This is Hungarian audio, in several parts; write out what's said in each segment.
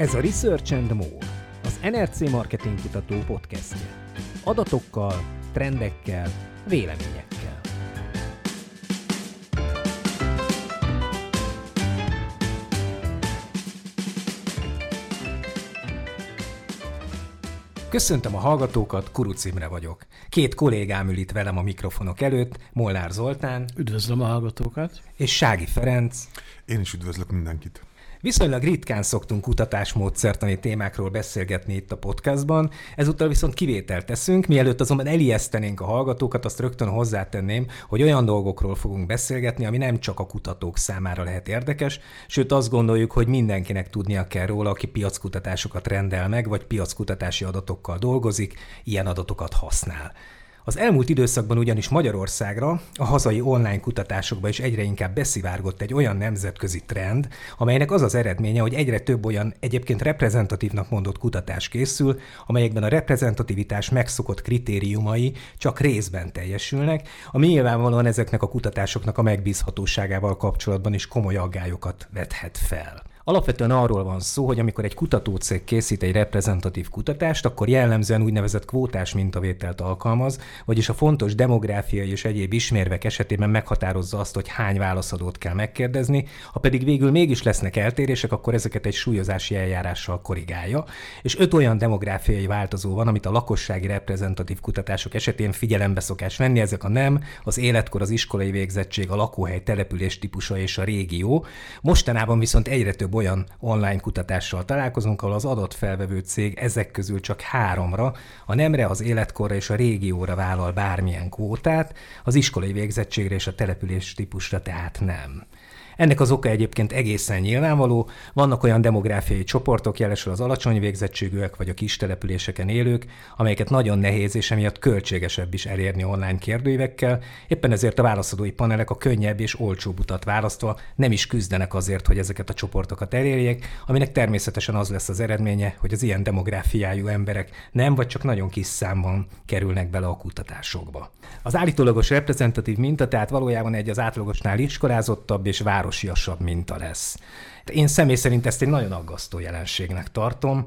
Ez a Research and More, az NRC Marketing Kutató podcastje. Adatokkal, trendekkel, véleményekkel. Köszöntöm a hallgatókat, Kuruc Imre vagyok. Két kollégám ül itt velem a mikrofonok előtt, Molnár Zoltán. Üdvözlöm a hallgatókat. És Sági Ferenc. Én is üdvözlök mindenkit. Viszonylag ritkán szoktunk kutatásmódszertani témákról beszélgetni itt a podcastban, ezúttal viszont kivételt teszünk, mielőtt azonban elijesztenénk a hallgatókat, azt rögtön hozzátenném, hogy olyan dolgokról fogunk beszélgetni, ami nem csak a kutatók számára lehet érdekes, sőt azt gondoljuk, hogy mindenkinek tudnia kell róla, aki piackutatásokat rendel meg, vagy piackutatási adatokkal dolgozik, ilyen adatokat használ. Az elmúlt időszakban ugyanis Magyarországra a hazai online kutatásokba is egyre inkább beszivárgott egy olyan nemzetközi trend, amelynek az az eredménye, hogy egyre több olyan egyébként reprezentatívnak mondott kutatás készül, amelyekben a reprezentativitás megszokott kritériumai csak részben teljesülnek, ami nyilvánvalóan ezeknek a kutatásoknak a megbízhatóságával kapcsolatban is komoly aggályokat vethet fel. Alapvetően arról van szó, hogy amikor egy kutatócég készít egy reprezentatív kutatást, akkor jellemzően úgynevezett kvótás mintavételt alkalmaz, vagyis a fontos demográfiai és egyéb ismérvek esetében meghatározza azt, hogy hány válaszadót kell megkérdezni, ha pedig végül mégis lesznek eltérések, akkor ezeket egy súlyozási eljárással korrigálja, és öt olyan demográfiai változó van, amit a lakossági reprezentatív kutatások esetén figyelembe szokás venni, ezek a nem, az életkor, az iskolai végzettség, a lakóhely, település típusa és a régió. Mostanában viszont egyre több olyan online kutatással találkozunk, ahol az adatfelvevő cég ezek közül csak háromra, a nemre, az életkorra és a régióra vállal bármilyen kvótát, az iskolai végzettségre és a település típusra tehát nem. Ennek az oka egyébként egészen nyilvánvaló. Vannak olyan demográfiai csoportok, jelesül az alacsony végzettségűek vagy a kis településeken élők, amelyeket nagyon nehéz és emiatt költségesebb is elérni online kérdőívekkel. Éppen ezért a válaszadói panelek a könnyebb és olcsóbb utat választva nem is küzdenek azért, hogy ezeket a csoportokat elérjék, aminek természetesen az lesz az eredménye, hogy az ilyen demográfiájú emberek nem vagy csak nagyon kis számban kerülnek bele a kutatásokba. Az állítólagos reprezentatív minta tehát valójában egy az átlagosnál iskolázottabb és városiasabb minta lesz. Én személy szerint ezt egy nagyon aggasztó jelenségnek tartom.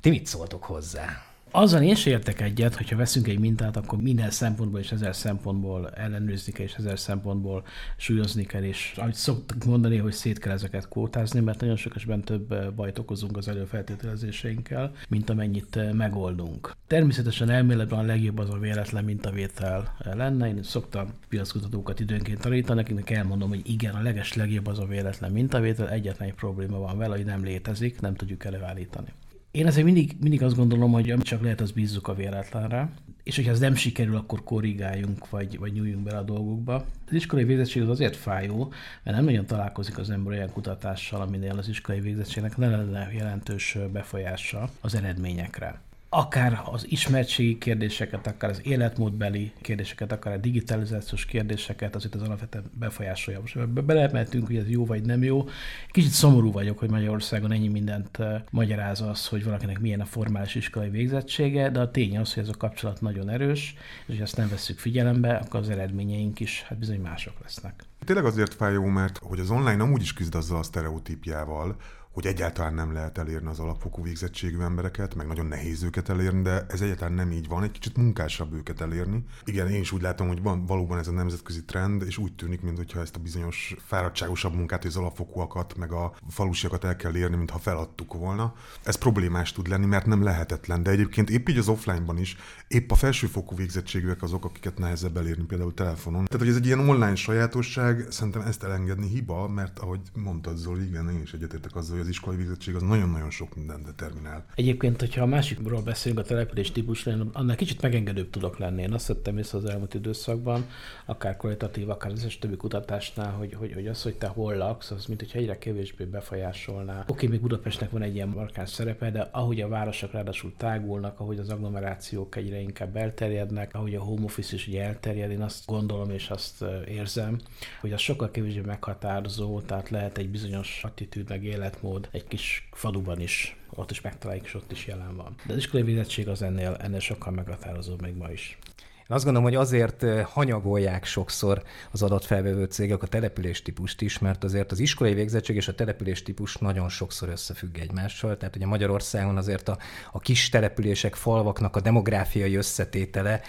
Ti mit szóltok hozzá? Azzal én sem értek egyet, hogyha veszünk egy mintát, akkor minden szempontból és ezer szempontból ellenőrizni kell, és ezer szempontból súlyozni kell, és ahogy szoktuk mondani, hogy szét kell ezeket kvótázni, mert nagyon sok esetben több bajt okozunk az előfeltételezéseinkkel, mint amennyit megoldunk. Természetesen elméletben a legjobb az a véletlen mintavétel lenne. Én szoktam piackutatókat időnként tanítani, nekik elmondom, hogy igen, a leges legjobb az a véletlen mintavétel, egyetlen egy probléma van vele, hogy nem létezik, nem tudjuk előállítani. Én azért mindig, mindig azt gondolom, hogy amit csak lehet, az bízzuk a véletlenre, és hogyha ez nem sikerül, akkor korrigáljunk, vagy, vagy nyúljunk bele a dolgokba. Az iskolai végzettség az azért fájó, mert nem nagyon találkozik az ember olyan kutatással, aminél az iskolai végzettségnek ne lenne jelentős befolyása az eredményekre akár az ismertségi kérdéseket, akár az életmódbeli kérdéseket, akár a digitalizációs kérdéseket, azért az alapvetően befolyásolja. Most belemeltünk, hogy ez jó vagy nem jó. Kicsit szomorú vagyok, hogy Magyarországon ennyi mindent eh, magyaráz az, hogy valakinek milyen a formális iskolai végzettsége, de a tény az, hogy ez a kapcsolat nagyon erős, és hogy ezt nem veszük figyelembe, akkor az eredményeink is hát bizony mások lesznek. Tényleg azért fájó, mert hogy az online amúgy is küzd azzal a sztereotípjával, hogy egyáltalán nem lehet elérni az alapfokú végzettségű embereket, meg nagyon nehéz őket elérni, de ez egyáltalán nem így van, egy kicsit munkásabb őket elérni. Igen, én is úgy látom, hogy van valóban ez a nemzetközi trend, és úgy tűnik, mintha ezt a bizonyos fáradtságosabb munkát, az alapfokúakat, meg a falusiakat el kell érni, mintha feladtuk volna. Ez problémás tud lenni, mert nem lehetetlen, de egyébként épp így az offline-ban is, épp a felsőfokú végzettségűek azok, akiket nehezebb elérni például telefonon. Tehát, hogy ez egy ilyen online sajátosság, szerintem ezt elengedni hiba, mert ahogy mondtad Zoli, igen, én is egyetértek azzal, az iskolai végzettség az nagyon-nagyon sok mindent determinál. Egyébként, hogyha a másikról beszélünk, a település típusra, én annál kicsit megengedőbb tudok lenni. Én azt vettem észre az elmúlt időszakban, akár kvalitatív, akár az összes többi kutatásnál, hogy, hogy, hogy az, hogy te hol laksz, az mint hogyha egyre kevésbé befolyásolná. Oké, okay, még Budapestnek van egy ilyen markáns szerepe, de ahogy a városok ráadásul tágulnak, ahogy az agglomerációk egyre inkább elterjednek, ahogy a home office is ugye elterjed, én azt gondolom és azt érzem, hogy az sokkal kevésbé meghatározó, tehát lehet egy bizonyos attitűd, meg életmód, mód egy kis faluban is, ott is megtaláljuk, és ott is jelen van. De az iskolai végzettség az ennél, ennél sokkal meghatározóbb még ma is. Én azt gondolom, hogy azért hanyagolják sokszor az adatfelvevő cégek a településtípust is, mert azért az iskolai végzettség és a településtípus nagyon sokszor összefügg egymással. Tehát ugye Magyarországon azért a, a kis települések, falvaknak a demográfiai összetétele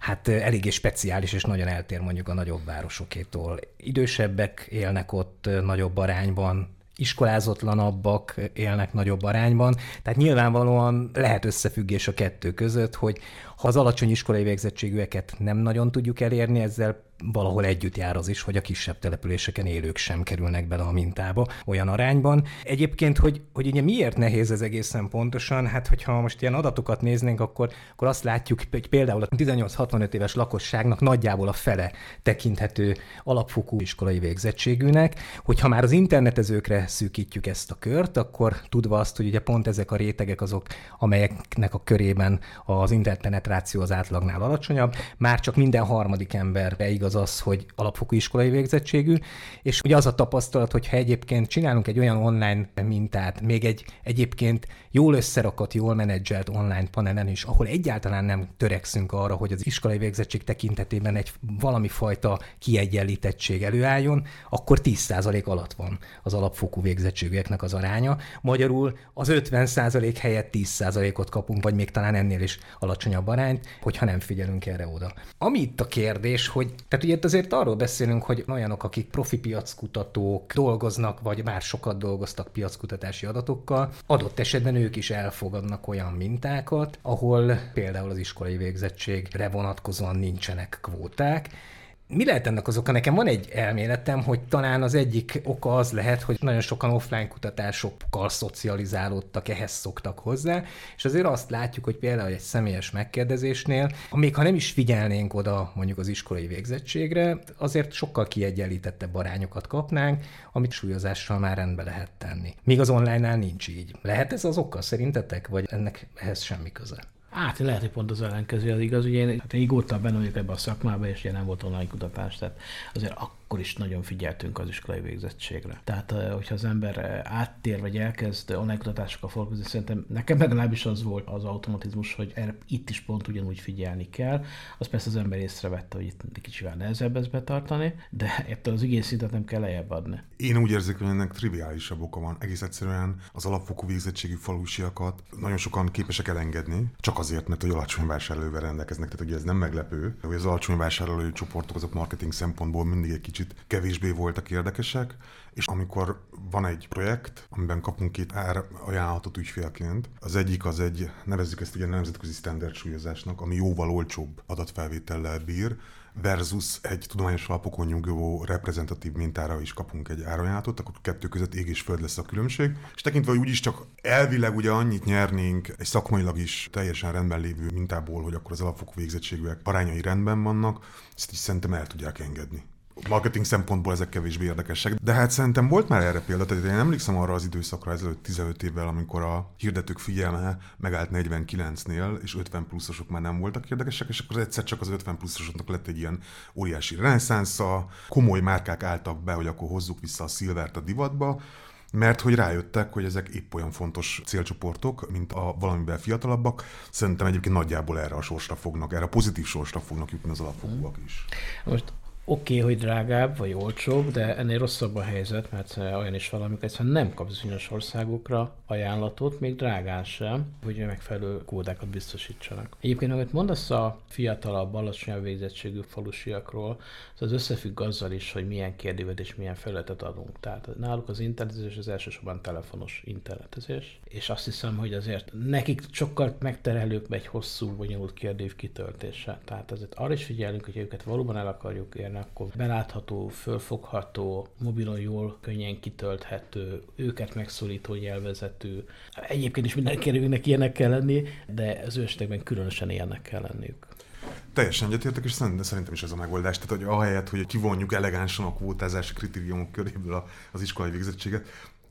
hát eléggé speciális és nagyon eltér mondjuk a nagyobb városokétól. Idősebbek élnek ott nagyobb arányban, iskolázotlanabbak élnek nagyobb arányban. Tehát nyilvánvalóan lehet összefüggés a kettő között, hogy ha az alacsony iskolai végzettségűeket nem nagyon tudjuk elérni, ezzel valahol együtt jár az is, hogy a kisebb településeken élők sem kerülnek bele a mintába olyan arányban. Egyébként, hogy, hogy ugye miért nehéz ez egészen pontosan, hát hogyha most ilyen adatokat néznénk, akkor, akkor azt látjuk, hogy például a 18-65 éves lakosságnak nagyjából a fele tekinthető alapfokú iskolai végzettségűnek, hogyha már az internetezőkre szűkítjük ezt a kört, akkor tudva azt, hogy ugye pont ezek a rétegek azok, amelyeknek a körében az internetpenetráció az átlagnál alacsonyabb, már csak minden harmadik ember igaz igaz az, hogy alapfokú iskolai végzettségű, és ugye az a tapasztalat, hogyha egyébként csinálunk egy olyan online mintát, még egy egyébként jól összerakott, jól menedzselt online panelen is, ahol egyáltalán nem törekszünk arra, hogy az iskolai végzettség tekintetében egy valami fajta kiegyenlítettség előálljon, akkor 10% alatt van az alapfokú végzettségűeknek az aránya. Magyarul az 50% helyett 10%-ot kapunk, vagy még talán ennél is alacsonyabb arányt, hogyha nem figyelünk erre oda. Ami itt a kérdés, hogy tehát ugye itt azért arról beszélünk, hogy olyanok, akik profi piackutatók dolgoznak, vagy már sokat dolgoztak piackutatási adatokkal, adott esetben ők is elfogadnak olyan mintákat, ahol például az iskolai végzettségre vonatkozóan nincsenek kvóták, mi lehet ennek az oka? Nekem van egy elméletem, hogy talán az egyik oka az lehet, hogy nagyon sokan offline kutatásokkal szocializálódtak, ehhez szoktak hozzá, és azért azt látjuk, hogy például egy személyes megkérdezésnél, még ha nem is figyelnénk oda mondjuk az iskolai végzettségre, azért sokkal kiegyenlítettebb arányokat kapnánk, amit súlyozással már rendbe lehet tenni. Míg az online-nál nincs így. Lehet ez az oka szerintetek, vagy ennek ehhez semmi köze? Hát lehet, hogy pont az ellenkező az igaz. Ugye én, hát én régóta benne vagyok ebbe a szakmába, és ugye nem volt online kutatás, tehát azért akkor is nagyon figyeltünk az iskolai végzettségre. Tehát, hogyha az ember áttér, vagy elkezd online kutatásokkal foglalkozni, szerintem nekem legalábbis az volt az automatizmus, hogy erre itt is pont ugyanúgy figyelni kell. Az persze az ember észrevette, hogy itt kicsivel nehezebb ezt betartani, de ettől az igényszintet nem kell lejjebb adni. Én úgy érzek, hogy ennek triviálisabb oka van. Egész egyszerűen az alapfokú végzettségű falusiakat nagyon sokan képesek elengedni, csak azért, mert hogy alacsony vásárlóval rendelkeznek. Tehát ugye ez nem meglepő, hogy az alacsony vásárlói csoportok azok marketing szempontból mindig egy kicsit kevésbé voltak érdekesek, és amikor van egy projekt, amiben kapunk két ár ajánlatot ügyfélként, az egyik az egy, nevezzük ezt ugye nemzetközi standard súlyozásnak, ami jóval olcsóbb adatfelvétellel bír, versus egy tudományos alapokon nyugvó reprezentatív mintára is kapunk egy árajánlatot, akkor kettő között ég és föld lesz a különbség. És tekintve, hogy úgyis csak elvileg ugye annyit nyernénk egy szakmailag is teljesen rendben lévő mintából, hogy akkor az alapfokú végzettségűek arányai rendben vannak, ezt is szerintem el tudják engedni marketing szempontból ezek kevésbé érdekesek. De hát szerintem volt már erre példa, tehát én emlékszem arra az időszakra ezelőtt 15 évvel, amikor a hirdetők figyelme megállt 49-nél, és 50 pluszosok már nem voltak érdekesek, és akkor egyszer csak az 50 pluszosoknak lett egy ilyen óriási reneszánsza, komoly márkák álltak be, hogy akkor hozzuk vissza a szilvert a divatba, mert hogy rájöttek, hogy ezek épp olyan fontos célcsoportok, mint a valamivel fiatalabbak. Szerintem egyébként nagyjából erre a sorsra fognak, erre a pozitív sorsra fognak jutni az alapfogóak is. Most oké, okay, hogy drágább vagy olcsóbb, de ennél rosszabb a helyzet, mert olyan is valamik egyszerűen nem kap bizonyos országokra ajánlatot, még drágán sem, hogy megfelelő kódákat biztosítsanak. Egyébként, amit mondasz a fiatalabb, alacsonyabb végzettségű falusiakról, az összefügg azzal is, hogy milyen kérdőívet és milyen felületet adunk. Tehát náluk az internetezés az elsősorban telefonos internetezés, és azt hiszem, hogy azért nekik sokkal megterhelőbb egy hosszú, bonyolult kérdőív kitöltése. Tehát azért arra is figyelünk, hogy őket valóban el akarjuk érni, akkor belátható, fölfogható, mobilon jól, könnyen kitölthető, őket megszólító nyelvezetű. Egyébként is minden kérdőnek ilyenek kell lenni, de az ő különösen ilyenek kell lenniük. Teljesen egyetértek, és szerintem is ez a megoldás. Tehát, hogy ahelyett, hogy kivonjuk elegánsan a kvótázási kritériumok köréből az iskolai végzettséget,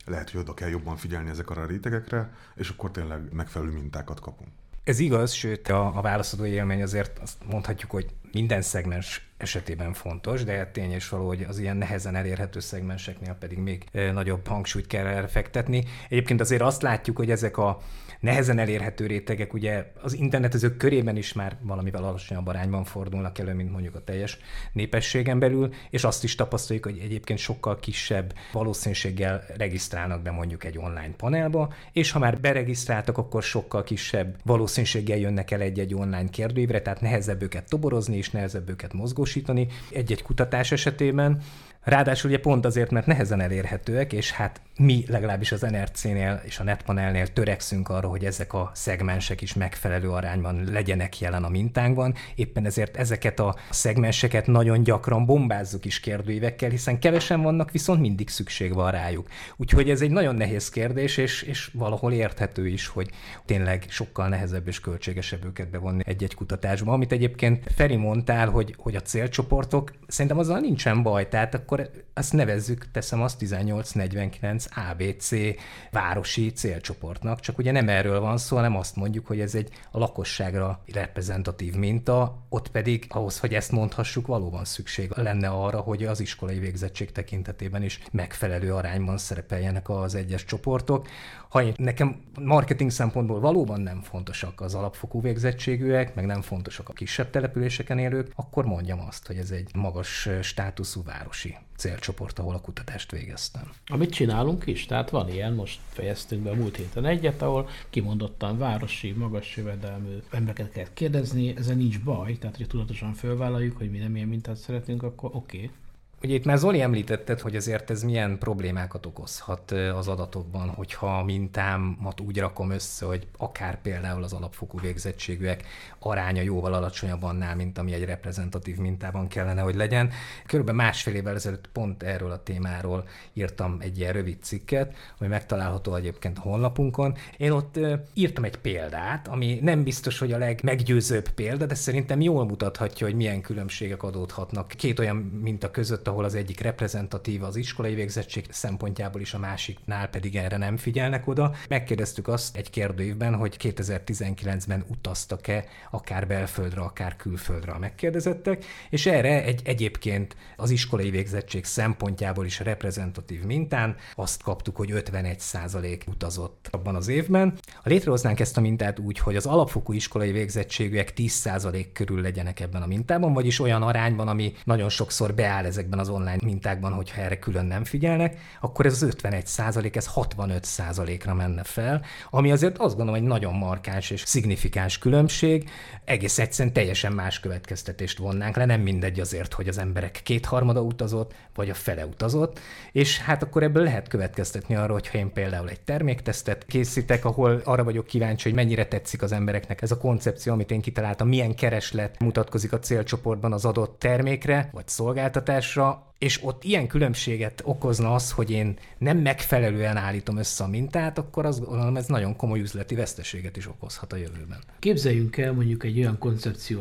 lehet, hogy oda kell jobban figyelni ezekre a rétegekre, és akkor tényleg megfelelő mintákat kapunk. Ez igaz, sőt a, a válaszadó élmény azért azt mondhatjuk, hogy minden szegmens esetében fontos, de tény és való, hogy az ilyen nehezen elérhető szegmenseknél pedig még nagyobb hangsúlyt kell erre fektetni. Egyébként azért azt látjuk, hogy ezek a nehezen elérhető rétegek ugye az internetezők körében is már valamivel alacsonyabb arányban fordulnak elő, mint mondjuk a teljes népességen belül, és azt is tapasztaljuk, hogy egyébként sokkal kisebb valószínűséggel regisztrálnak be mondjuk egy online panelba, és ha már beregisztráltak, akkor sokkal kisebb valószínűséggel jönnek el egy-egy online kérdőívre, tehát nehezebb őket toborozni és nehezebb őket mozgósítani. Egy-egy kutatás esetében Ráadásul ugye pont azért, mert nehezen elérhetőek, és hát mi legalábbis az NRC-nél és a Netpanelnél törekszünk arra, hogy ezek a szegmensek is megfelelő arányban legyenek jelen a mintánkban. Éppen ezért ezeket a szegmenseket nagyon gyakran bombázzuk is kérdőívekkel, hiszen kevesen vannak, viszont mindig szükség van rájuk. Úgyhogy ez egy nagyon nehéz kérdés, és, és valahol érthető is, hogy tényleg sokkal nehezebb és költségesebb őket bevonni egy-egy kutatásba. Amit egyébként Feri mondtál, hogy, hogy a célcsoportok, szerintem azzal nincsen baj, tehát akkor azt nevezzük, teszem azt 1849 ABC városi célcsoportnak, csak ugye nem erről van szó, hanem azt mondjuk, hogy ez egy a lakosságra reprezentatív minta, ott pedig ahhoz, hogy ezt mondhassuk, valóban szükség lenne arra, hogy az iskolai végzettség tekintetében is megfelelő arányban szerepeljenek az egyes csoportok. Ha én, nekem marketing szempontból valóban nem fontosak az alapfokú végzettségűek, meg nem fontosak a kisebb településeken élők, akkor mondjam azt, hogy ez egy magas státuszú városi célcsoport, ahol a kutatást végeztem. Amit csinálunk is, tehát van ilyen, most fejeztünk be a múlt héten egyet, ahol kimondottan városi, magas jövedelmű embereket kell kérdezni, ezzel nincs baj, tehát hogy tudatosan fölvállaljuk, hogy mi nem ilyen mintát szeretünk, akkor oké. Okay. Ugye itt már Zoli említetted, hogy azért ez milyen problémákat okozhat az adatokban, hogyha a mintámat úgy rakom össze, hogy akár például az alapfokú végzettségűek aránya jóval alacsonyabb annál, mint ami egy reprezentatív mintában kellene, hogy legyen. Körülbelül másfél évvel ezelőtt pont erről a témáról írtam egy ilyen rövid cikket, ami megtalálható egyébként a honlapunkon. Én ott írtam egy példát, ami nem biztos, hogy a legmeggyőzőbb példa, de szerintem jól mutathatja, hogy milyen különbségek adódhatnak két olyan minta között, ahol az egyik reprezentatív az iskolai végzettség szempontjából is, a másiknál pedig erre nem figyelnek oda. Megkérdeztük azt egy kérdőívben, hogy 2019-ben utaztak-e akár belföldre, akár külföldre a megkérdezettek, és erre egy egyébként az iskolai végzettség szempontjából is reprezentatív mintán azt kaptuk, hogy 51% utazott abban az évben. Ha létrehoznánk ezt a mintát úgy, hogy az alapfokú iskolai végzettségűek 10% körül legyenek ebben a mintában, vagyis olyan arányban, ami nagyon sokszor beáll ezekben ezekben az online mintákban, hogyha erre külön nem figyelnek, akkor ez az 51 százalék, ez 65 százalékra menne fel, ami azért azt gondolom egy nagyon markáns és szignifikáns különbség. Egész egyszerűen teljesen más következtetést vonnánk le, nem mindegy azért, hogy az emberek kétharmada utazott, vagy a fele utazott, és hát akkor ebből lehet következtetni arra, hogyha én például egy terméktesztet készítek, ahol arra vagyok kíváncsi, hogy mennyire tetszik az embereknek ez a koncepció, amit én kitaláltam, milyen kereslet mutatkozik a célcsoportban az adott termékre, vagy szolgáltatásra, és ott ilyen különbséget okozna az, hogy én nem megfelelően állítom össze a mintát, akkor azt gondolom, ez nagyon komoly üzleti veszteséget is okozhat a jövőben. Képzeljünk el mondjuk egy olyan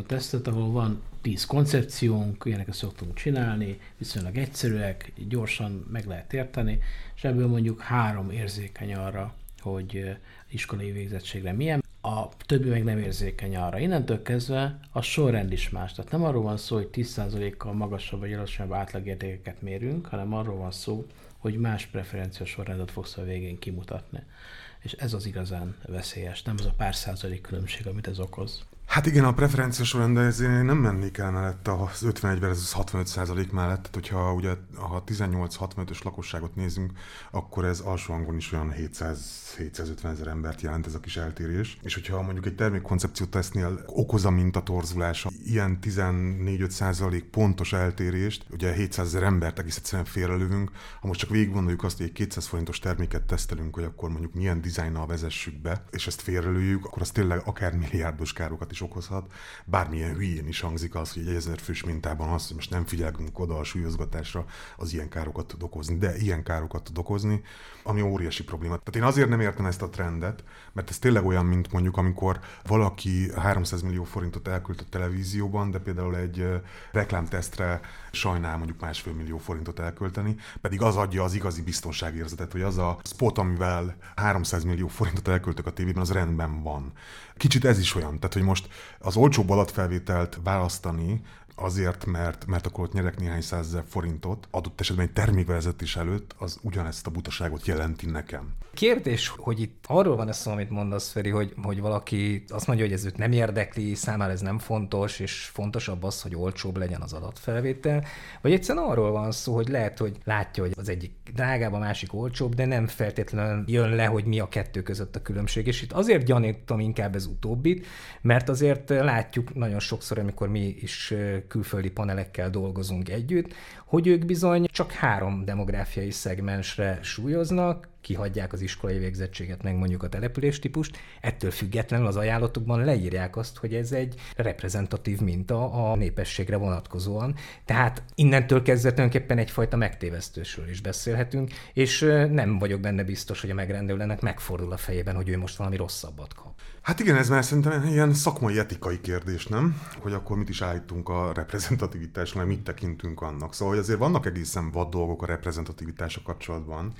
tesztet, ahol van tíz koncepciónk, ilyeneket szoktunk csinálni, viszonylag egyszerűek, gyorsan meg lehet érteni, és ebből mondjuk három érzékeny arra, hogy iskolai végzettségre milyen a többi meg nem érzékeny arra. Innentől kezdve a sorrend is más. Tehát nem arról van szó, hogy 10%-kal magasabb vagy alacsonyabb átlagértékeket mérünk, hanem arról van szó, hogy más preferencia sorrendet fogsz a végén kimutatni. És ez az igazán veszélyes, nem az a pár százalék különbség, amit ez okoz. Hát igen, a preferencia során, de ezért nem mennék el mellett az 51 versus 65 százalék mellett, tehát hogyha ugye ha 18-65-ös lakosságot nézünk, akkor ez alsó hangon is olyan 700-750 ezer embert jelent ez a kis eltérés. És hogyha mondjuk egy termékkoncepció tesznél okoz a mintatorzulása ilyen 14-5 százalék pontos eltérést, ugye 700 ezer embert egész egyszerűen félrelövünk, ha most csak végig gondoljuk azt, hogy egy 200 forintos terméket tesztelünk, hogy akkor mondjuk milyen dizájnnal vezessük be, és ezt félrelőjük, akkor az tényleg akár milliárdos károkat is okozhat. Bármilyen hülyén is hangzik az, hogy egy ezer fős mintában az, hogy most nem figyelünk oda a súlyozgatásra, az ilyen károkat tud okozni. De ilyen károkat tud okozni, ami óriási probléma. Tehát én azért nem értem ezt a trendet, mert ez tényleg olyan, mint mondjuk, amikor valaki 300 millió forintot elküld a televízióban, de például egy reklámtesztre sajnál mondjuk másfél millió forintot elkölteni, pedig az adja az igazi biztonságérzetet, hogy az a spot, amivel 300 millió forintot elköltök a tévében, az rendben van. Kicsit ez is olyan, tehát hogy most az olcsóbb adatfelvételt választani, azért, mert, mert akkor ott nyerek néhány százezer forintot, adott esetben egy termékvezetés előtt, az ugyanezt a butaságot jelenti nekem. Kérdés, hogy itt arról van ez szó, amit mondasz, Feri, hogy, hogy valaki azt mondja, hogy ez őt nem érdekli, számára ez nem fontos, és fontosabb az, hogy olcsóbb legyen az adatfelvétel, vagy egyszerűen arról van szó, hogy lehet, hogy látja, hogy az egyik drágább, a másik olcsóbb, de nem feltétlenül jön le, hogy mi a kettő között a különbség. És itt azért gyanítom inkább ez utóbbit, mert azért látjuk nagyon sokszor, amikor mi is külföldi panelekkel dolgozunk együtt, hogy ők bizony csak három demográfiai szegmensre súlyoznak, kihagyják az iskolai végzettséget, meg mondjuk a településtípust, ettől függetlenül az ajánlatokban leírják azt, hogy ez egy reprezentatív minta a népességre vonatkozóan. Tehát innentől kezdve tulajdonképpen egyfajta megtévesztősről is beszélhetünk, és nem vagyok benne biztos, hogy a megrendelőnek megfordul a fejében, hogy ő most valami rosszabbat kap. Hát igen, ez már szerintem ilyen szakmai etikai kérdés, nem? Hogy akkor mit is állítunk a reprezentativitásra, mit tekintünk annak. Szóval hogy azért vannak egészen vad dolgok a reprezentativitása kapcsolatban.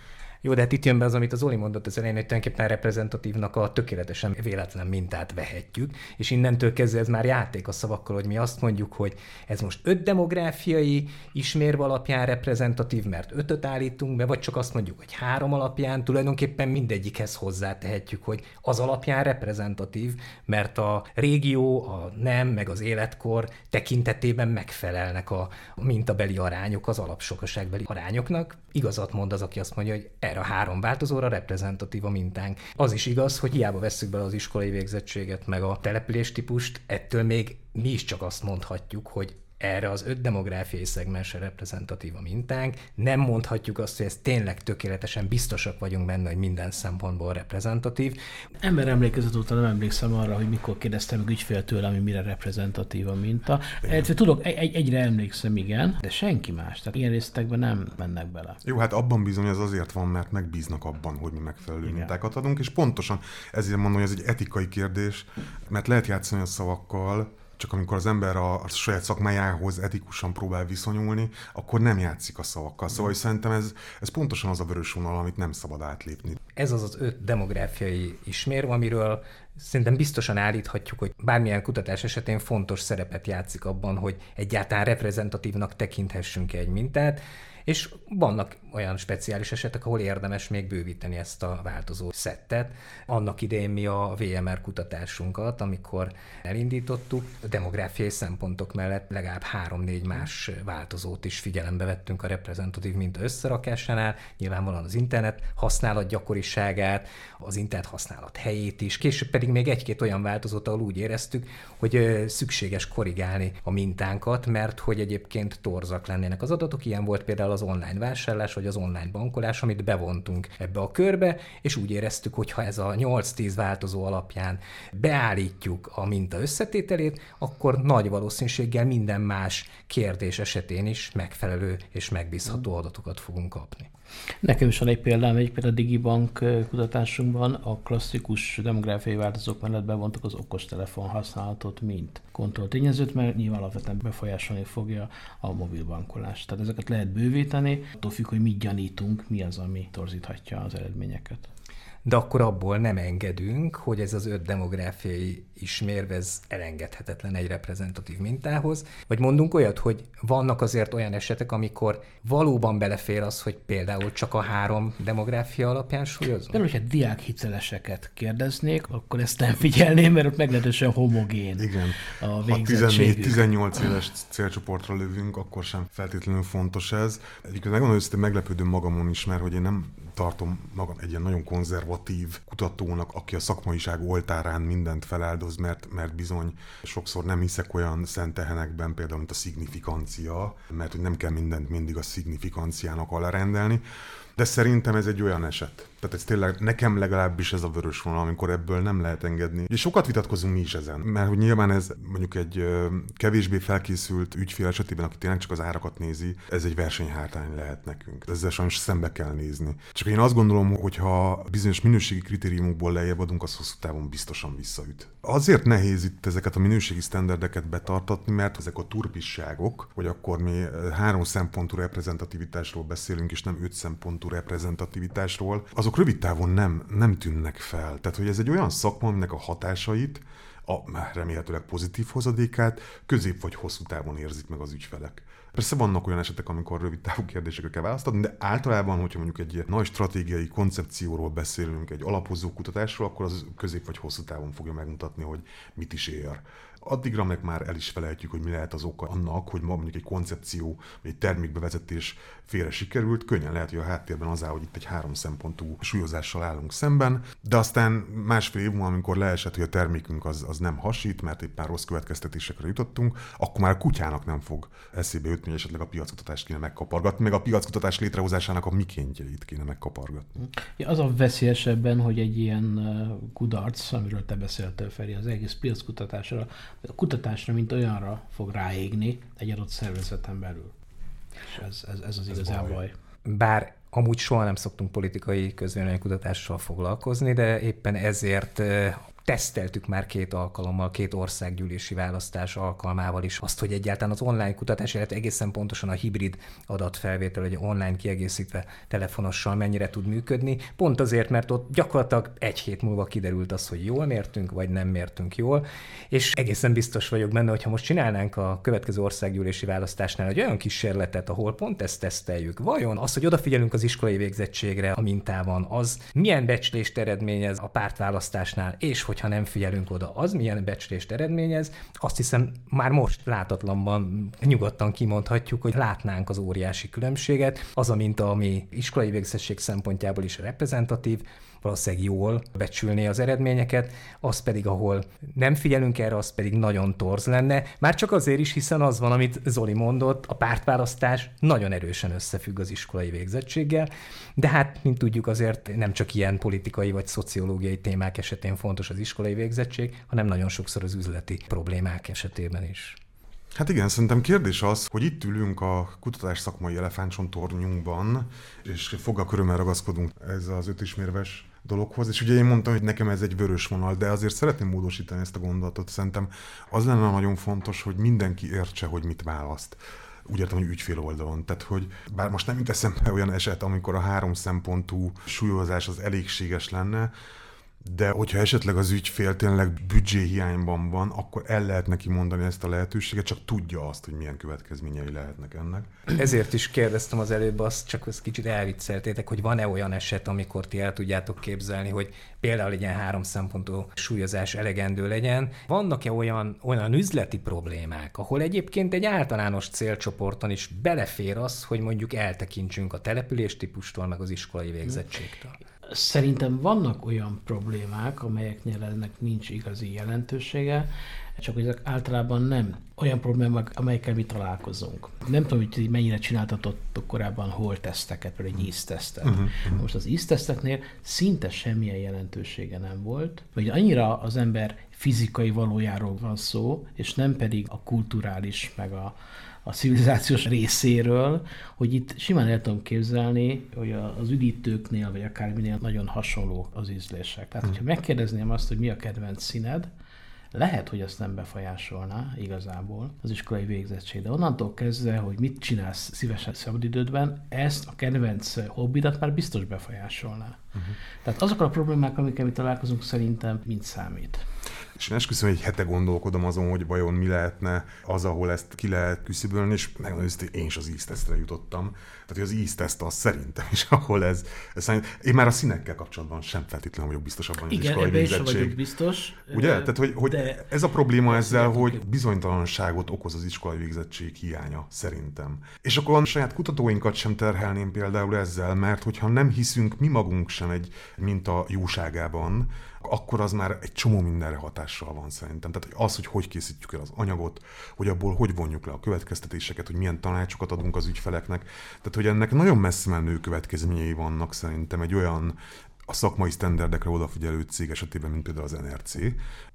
Jó, de hát itt jön be az, amit az Oli mondott az elején, hogy tulajdonképpen reprezentatívnak a tökéletesen véletlen mintát vehetjük, és innentől kezdve ez már játék a szavakkal, hogy mi azt mondjuk, hogy ez most öt demográfiai ismérve alapján reprezentatív, mert ötöt állítunk be, vagy csak azt mondjuk, hogy három alapján, tulajdonképpen mindegyikhez hozzátehetjük, hogy az alapján reprezentatív, mert a régió, a nem, meg az életkor tekintetében megfelelnek a mintabeli arányok az alapsokaságbeli arányoknak. Igazat mond az, aki azt mondja, hogy erre a három változóra reprezentatív a mintánk. Az is igaz, hogy hiába vesszük bele az iskolai végzettséget, meg a településtípust, ettől még mi is csak azt mondhatjuk, hogy erre az öt demográfiai szegmensre reprezentatív a mintánk. Nem mondhatjuk azt, hogy ez tényleg tökéletesen biztosak vagyunk benne, hogy minden szempontból reprezentatív. Ember emlékezet óta nem emlékszem arra, hogy mikor kérdeztem meg ügyfél tőle, ami mire reprezentatív a minta. Egy, tudok, egy, egyre emlékszem, igen, de senki más. Tehát ilyen részletekben nem mennek bele. Jó, hát abban bizony az azért van, mert megbíznak abban, hogy mi megfelelő igen. mintákat adunk, és pontosan ezért mondom, hogy ez egy etikai kérdés, mert lehet játszani a szavakkal, csak amikor az ember a, a saját szakmájához etikusan próbál viszonyulni, akkor nem játszik a szavakkal. Szóval hogy szerintem ez, ez pontosan az a vörös vonal, amit nem szabad átlépni. Ez az az öt demográfiai ismérv, amiről szerintem biztosan állíthatjuk, hogy bármilyen kutatás esetén fontos szerepet játszik abban, hogy egyáltalán reprezentatívnak tekinthessünk egy mintát, és vannak olyan speciális esetek, ahol érdemes még bővíteni ezt a változó szettet. Annak idején mi a VMR kutatásunkat, amikor elindítottuk, a demográfiai szempontok mellett legalább három-négy más változót is figyelembe vettünk a reprezentatív minta összerakásánál, nyilvánvalóan az internet használat gyakoriságát, az internet használat helyét is, később pedig még egy-két olyan változót, ahol úgy éreztük, hogy szükséges korrigálni a mintánkat, mert hogy egyébként torzak lennének az adatok. Ilyen volt például az online vásárlás, vagy az online bankolás, amit bevontunk ebbe a körbe, és úgy éreztük, hogy ha ez a 8-10 változó alapján beállítjuk a minta összetételét, akkor nagy valószínűséggel minden más kérdés esetén is megfelelő és megbízható adatokat fogunk kapni. Nekem is van egy példám, egy például a Digibank kutatásunkban a klasszikus demográfiai változók mellett bevontuk az okostelefon használatot, mint kontrolltényezőt, mert nyilván alapvetően befolyásolni fogja a mobilbankolást. Tehát ezeket lehet bővíteni, attól függ, hogy mit gyanítunk, mi az, ami torzíthatja az eredményeket de akkor abból nem engedünk, hogy ez az öt demográfiai ismérve ez elengedhetetlen egy reprezentatív mintához, vagy mondunk olyat, hogy vannak azért olyan esetek, amikor valóban belefér az, hogy például csak a három demográfia alapján súlyozunk? De hogyha diák hiteleseket kérdeznék, akkor ezt nem figyelném, mert ott meglehetősen homogén Igen. a Ha 14-18 éves célcsoportra lövünk, akkor sem feltétlenül fontos ez. Egyébként megmondom, hogy meglepődöm magamon is, mert hogy én nem tartom magam egy ilyen nagyon konzervatív kutatónak, aki a szakmaiság oltárán mindent feláldoz, mert, mert bizony sokszor nem hiszek olyan szentehenekben, például, mint a szignifikancia, mert hogy nem kell mindent mindig a szignifikanciának alárendelni, de szerintem ez egy olyan eset, tehát ez tényleg nekem legalábbis ez a vörös vonal, amikor ebből nem lehet engedni. És sokat vitatkozunk mi is ezen, mert hogy nyilván ez mondjuk egy kevésbé felkészült ügyfél esetében, aki tényleg csak az árakat nézi, ez egy versenyhátrány lehet nekünk. Ezzel sajnos szembe kell nézni. Csak én azt gondolom, hogy ha bizonyos minőségi kritériumokból lejjebb adunk, az hosszú távon biztosan visszaüt. Azért nehéz itt ezeket a minőségi sztenderdeket betartatni, mert ezek a turpisságok, hogy akkor mi három szempontú reprezentativitásról beszélünk, és nem öt szempontú reprezentativitásról, az azok rövid távon nem, nem tűnnek fel. Tehát, hogy ez egy olyan szakma, aminek a hatásait a remélhetőleg pozitív hozadékát közép vagy hosszú távon érzik meg az ügyfelek. Persze vannak olyan esetek, amikor rövid távú kérdésekre kell választani, de általában, hogyha mondjuk egy nagy stratégiai koncepcióról beszélünk, egy alapozó kutatásról, akkor az közép vagy hosszú távon fogja megmutatni, hogy mit is ér addigra meg már el is felejtjük, hogy mi lehet az oka annak, hogy ma mondjuk egy koncepció, vagy egy termékbevezetés félre sikerült, könnyen lehet, hogy a háttérben az áll, hogy itt egy három szempontú súlyozással állunk szemben, de aztán másfél év múlva, amikor leesett, hogy a termékünk az, az nem hasít, mert éppen rossz következtetésekre jutottunk, akkor már a kutyának nem fog eszébe jutni, hogy esetleg a piackutatást kéne megkapargatni, meg a piackutatás létrehozásának a mikéntjeit kéne megkapargatni. Ja, az a veszélyesebben, hogy egy ilyen kudarc, amiről te beszéltél, Feri, az egész piackutatásra, a kutatásra, mint olyanra fog ráégni egy adott szervezeten belül. És ez, ez, ez az igazán baj. baj. Bár amúgy soha nem szoktunk politikai közvéleménykutatással foglalkozni, de éppen ezért teszteltük már két alkalommal, két országgyűlési választás alkalmával is azt, hogy egyáltalán az online kutatás, illetve egészen pontosan a hibrid adatfelvétel, hogy online kiegészítve telefonossal mennyire tud működni. Pont azért, mert ott gyakorlatilag egy hét múlva kiderült az, hogy jól mértünk, vagy nem mértünk jól, és egészen biztos vagyok benne, hogy ha most csinálnánk a következő országgyűlési választásnál egy olyan kísérletet, ahol pont ezt teszteljük, vajon az, hogy odafigyelünk az iskolai végzettségre a mintában, az milyen becslést eredményez a pártválasztásnál, és hogy hogyha nem figyelünk oda, az milyen becslést eredményez, azt hiszem már most látatlanban nyugodtan kimondhatjuk, hogy látnánk az óriási különbséget. Az a minta, ami iskolai végzettség szempontjából is reprezentatív, valószínűleg jól becsülni az eredményeket, az pedig, ahol nem figyelünk erre, az pedig nagyon torz lenne. Már csak azért is, hiszen az van, amit Zoli mondott, a pártválasztás nagyon erősen összefügg az iskolai végzettséggel, de hát, mint tudjuk, azért nem csak ilyen politikai vagy szociológiai témák esetén fontos az iskolai végzettség, hanem nagyon sokszor az üzleti problémák esetében is. Hát igen, szerintem kérdés az, hogy itt ülünk a kutatás szakmai elefántcsontornyunkban, és fogalkörömmel ragaszkodunk ez az ötismérves dologhoz, és ugye én mondtam, hogy nekem ez egy vörös vonal, de azért szeretném módosítani ezt a gondolatot. Szerintem az lenne nagyon fontos, hogy mindenki értse, hogy mit választ úgy értem, hogy ügyfél oldalon. Tehát, hogy bár most nem jut eszembe olyan eset, amikor a három szempontú súlyozás az elégséges lenne, de hogyha esetleg az ügyfél tényleg hiányban van, akkor el lehet neki mondani ezt a lehetőséget, csak tudja azt, hogy milyen következményei lehetnek ennek. Ezért is kérdeztem az előbb azt, csak ezt kicsit elvicceltétek, hogy van-e olyan eset, amikor ti el tudjátok képzelni, hogy például egy ilyen három szempontú súlyozás elegendő legyen. Vannak-e olyan, olyan üzleti problémák, ahol egyébként egy általános célcsoporton is belefér az, hogy mondjuk eltekintsünk a település típustól, meg az iskolai végzettségtől? Szerintem vannak olyan problémák, amelyeknél ennek nincs igazi jelentősége, csak ezek általában nem olyan problémák, amelyekkel mi találkozunk. Nem tudom, hogy mennyire csináltatottok korábban hol teszteket, például egy íztesztet. Uh-huh. Most az ízteszteknél szinte semmilyen jelentősége nem volt, hogy annyira az ember fizikai valójáról van szó, és nem pedig a kulturális, meg a, a civilizációs részéről, hogy itt simán el tudom képzelni, hogy az üdítőknél, vagy akárminél nagyon hasonló az ízlések. Tehát, hogyha megkérdezném azt, hogy mi a kedvenc színed, lehet, hogy ezt nem befolyásolná igazából az iskolai végzettség, de onnantól kezdve, hogy mit csinálsz szívesen szabadidődben, ezt a kedvenc hobbidat már biztos befolyásolná. Uh-huh. Tehát azok a problémák, amikkel mi találkozunk, szerintem mind számít. És én esküszöm, egy hete gondolkodom azon, hogy vajon mi lehetne az, ahol ezt ki lehet küszöbölni, és megmondom, hogy én is az íztesztre jutottam. Tehát, hogy az ízteszt az szerintem is, ahol ez, ez szerint, én már a színekkel kapcsolatban sem feltétlenül vagyok biztos abban, hogy Igen, ebben is vagyok biztos. Ugye? Tehát, hogy, hogy de ez a probléma ezzel, hogy bizonytalanságot okoz az iskolai végzettség hiánya, szerintem. És akkor a saját kutatóinkat sem terhelném például ezzel, mert hogyha nem hiszünk mi magunk sem egy minta jóságában, akkor az már egy csomó mindenre hatással van szerintem. Tehát az, hogy hogy készítjük el az anyagot, hogy abból hogy vonjuk le a következtetéseket, hogy milyen tanácsokat adunk az ügyfeleknek. Tehát, hogy ennek nagyon messze menő következményei vannak szerintem egy olyan a szakmai sztenderdekre odafigyelő cég esetében, mint például az NRC.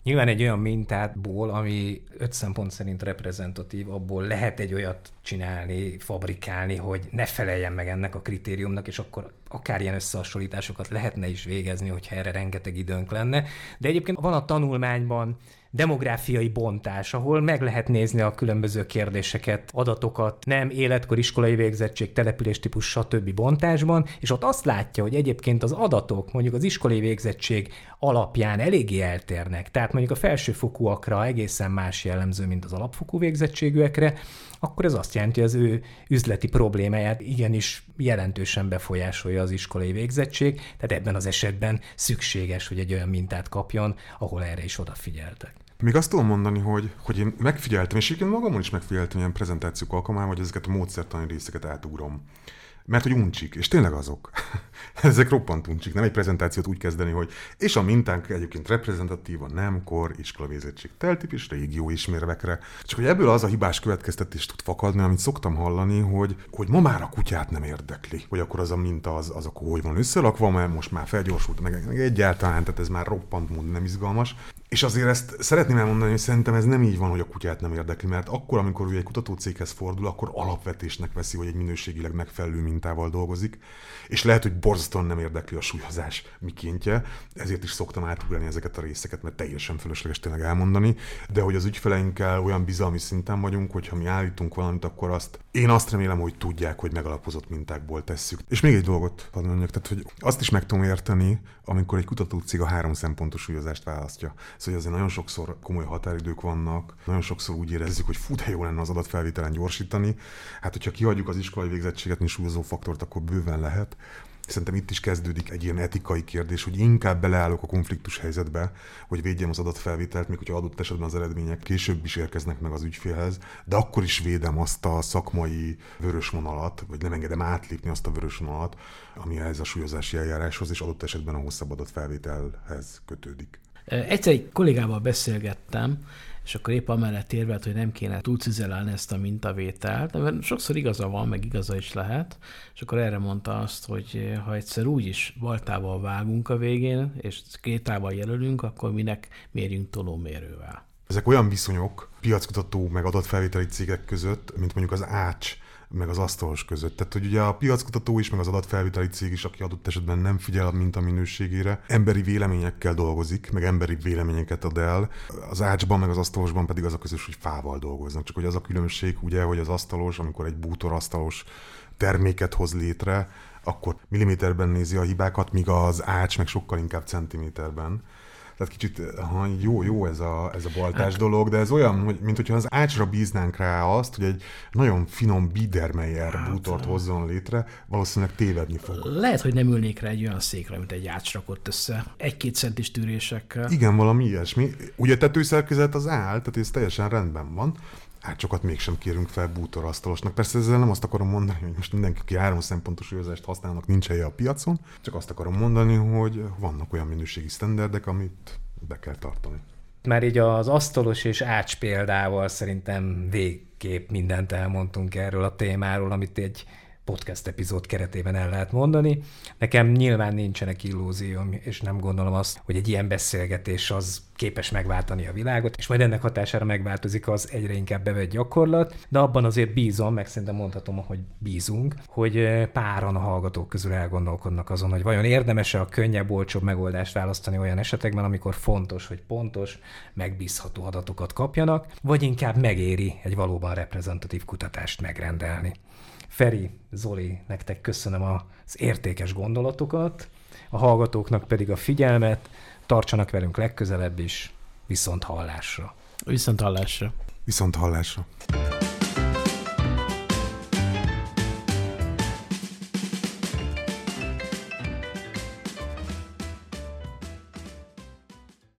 Nyilván egy olyan mintátból, ami öt szempont szerint reprezentatív, abból lehet egy olyat csinálni, fabrikálni, hogy ne feleljen meg ennek a kritériumnak, és akkor akár ilyen összehasonlításokat lehetne is végezni, hogyha erre rengeteg időnk lenne. De egyébként van a tanulmányban demográfiai bontás, ahol meg lehet nézni a különböző kérdéseket, adatokat, nem életkor, iskolai végzettség, településtípus, stb. bontásban, és ott azt látja, hogy egyébként az adatok mondjuk az iskolai végzettség alapján eléggé eltérnek. Tehát mondjuk a felsőfokúakra egészen más jellemző, mint az alapfokú végzettségűekre, akkor ez azt jelenti, hogy az ő üzleti problémáját igenis jelentősen befolyásolja az iskolai végzettség, tehát ebben az esetben szükséges, hogy egy olyan mintát kapjon, ahol erre is odafigyeltek. Még azt tudom mondani, hogy, hogy én megfigyeltem, és egyébként magamon is megfigyeltem ilyen prezentációk alkalmával, hogy ezeket a módszertani részeket átugrom. Mert hogy uncsik, és tényleg azok. Ezek roppant uncsik. Nem egy prezentációt úgy kezdeni, hogy és a mintánk egyébként reprezentatív a nem, kor, iskolavézettség, teltip és régió ismérvekre. Csak hogy ebből az a hibás következtetés tud fakadni, amit szoktam hallani, hogy, hogy ma már a kutyát nem érdekli, hogy akkor az a minta az, az akkor hogy van összerakva, mert most már felgyorsult, meg, meg egyáltalán, tehát ez már roppant mód nem izgalmas. És azért ezt szeretném elmondani, hogy szerintem ez nem így van, hogy a kutyát nem érdekli, mert akkor, amikor ő egy kutatócéghez fordul, akkor alapvetésnek veszi, hogy egy minőségileg megfelelő mintával dolgozik, és lehet, hogy borzasztóan nem érdekli a súlyozás mikéntje, ezért is szoktam átugrani ezeket a részeket, mert teljesen fölösleges tényleg elmondani, de hogy az ügyfeleinkkel olyan bizalmi szinten vagyunk, hogy ha mi állítunk valamit, akkor azt én azt remélem, hogy tudják, hogy megalapozott mintákból tesszük. És még egy dolgot hadd mondjak, tehát hogy azt is meg tudom érteni, amikor egy kutatócég a három szempontos súlyozást választja. Szóval azért nagyon sokszor komoly határidők vannak, nagyon sokszor úgy érezzük, hogy fut, jó lenne az adatfelvételen gyorsítani. Hát, hogyha kihagyjuk az iskolai végzettséget, mint súlyozó faktort, akkor bőven lehet. Szerintem itt is kezdődik egy ilyen etikai kérdés, hogy inkább beleállok a konfliktus helyzetbe, hogy védjem az adatfelvételt, még hogyha adott esetben az eredmények később is érkeznek meg az ügyfélhez, de akkor is védem azt a szakmai vörös vonalat, vagy nem engedem átlépni azt a vörös vonalat, ami ehhez a súlyozási eljáráshoz és adott esetben a hosszabb adatfelvételhez kötődik. Egyszer egy kollégával beszélgettem, és akkor épp amellett érvelt, hogy nem kéne túlcizelálni ezt a mintavételt, mert sokszor igaza van, meg igaza is lehet, és akkor erre mondta azt, hogy eh, ha egyszer úgy is baltával vágunk a végén, és kétával jelölünk, akkor minek mérjünk tolómérővel. Ezek olyan viszonyok piackutató meg adatfelvételi cégek között, mint mondjuk az Ács meg az asztalos között. Tehát, hogy ugye a piackutató is, meg az adatfelvételi cég is, aki adott esetben nem figyel a minta minőségére, emberi véleményekkel dolgozik, meg emberi véleményeket ad el. Az ácsban, meg az asztalosban pedig az a közös, hogy fával dolgoznak. Csak hogy az a különbség, ugye, hogy az asztalos, amikor egy bútor asztalos terméket hoz létre, akkor milliméterben nézi a hibákat, míg az ács meg sokkal inkább centiméterben. Tehát kicsit jó, jó ez a, ez a baltás hát. dolog, de ez olyan, hogy, mint hogyha az ácsra bíznánk rá azt, hogy egy nagyon finom Biedermeier hát, bútort hozzon létre, valószínűleg tévedni fog. Lehet, hogy nem ülnék rá egy olyan székre, mint egy ács rakott össze. Egy-két centis tűrésekkel. Igen, valami ilyesmi. Ugye tetőszerkezet az áll, tehát ez teljesen rendben van, hát sokat mégsem kérünk fel bútorasztalosnak. Persze ezzel nem azt akarom mondani, hogy most mindenki, aki három szempontos üvezást használnak, nincs helye a piacon, csak azt akarom mondani, hogy vannak olyan minőségi sztenderdek, amit be kell tartani. Már így az asztalos és ács példával szerintem végképp mindent elmondtunk erről a témáról, amit egy podcast epizód keretében el lehet mondani. Nekem nyilván nincsenek illúzióm, és nem gondolom azt, hogy egy ilyen beszélgetés az képes megváltani a világot, és majd ennek hatására megváltozik az egyre inkább bevett gyakorlat, de abban azért bízom, meg szerintem mondhatom, hogy bízunk, hogy páran a hallgatók közül elgondolkodnak azon, hogy vajon érdemes-e a könnyebb, olcsóbb megoldást választani olyan esetekben, amikor fontos, hogy pontos, megbízható adatokat kapjanak, vagy inkább megéri egy valóban reprezentatív kutatást megrendelni. Feri, Zoli, nektek köszönöm az értékes gondolatokat, a hallgatóknak pedig a figyelmet, tartsanak velünk legközelebb is, viszont hallásra. Viszont hallásra. Viszont hallásra.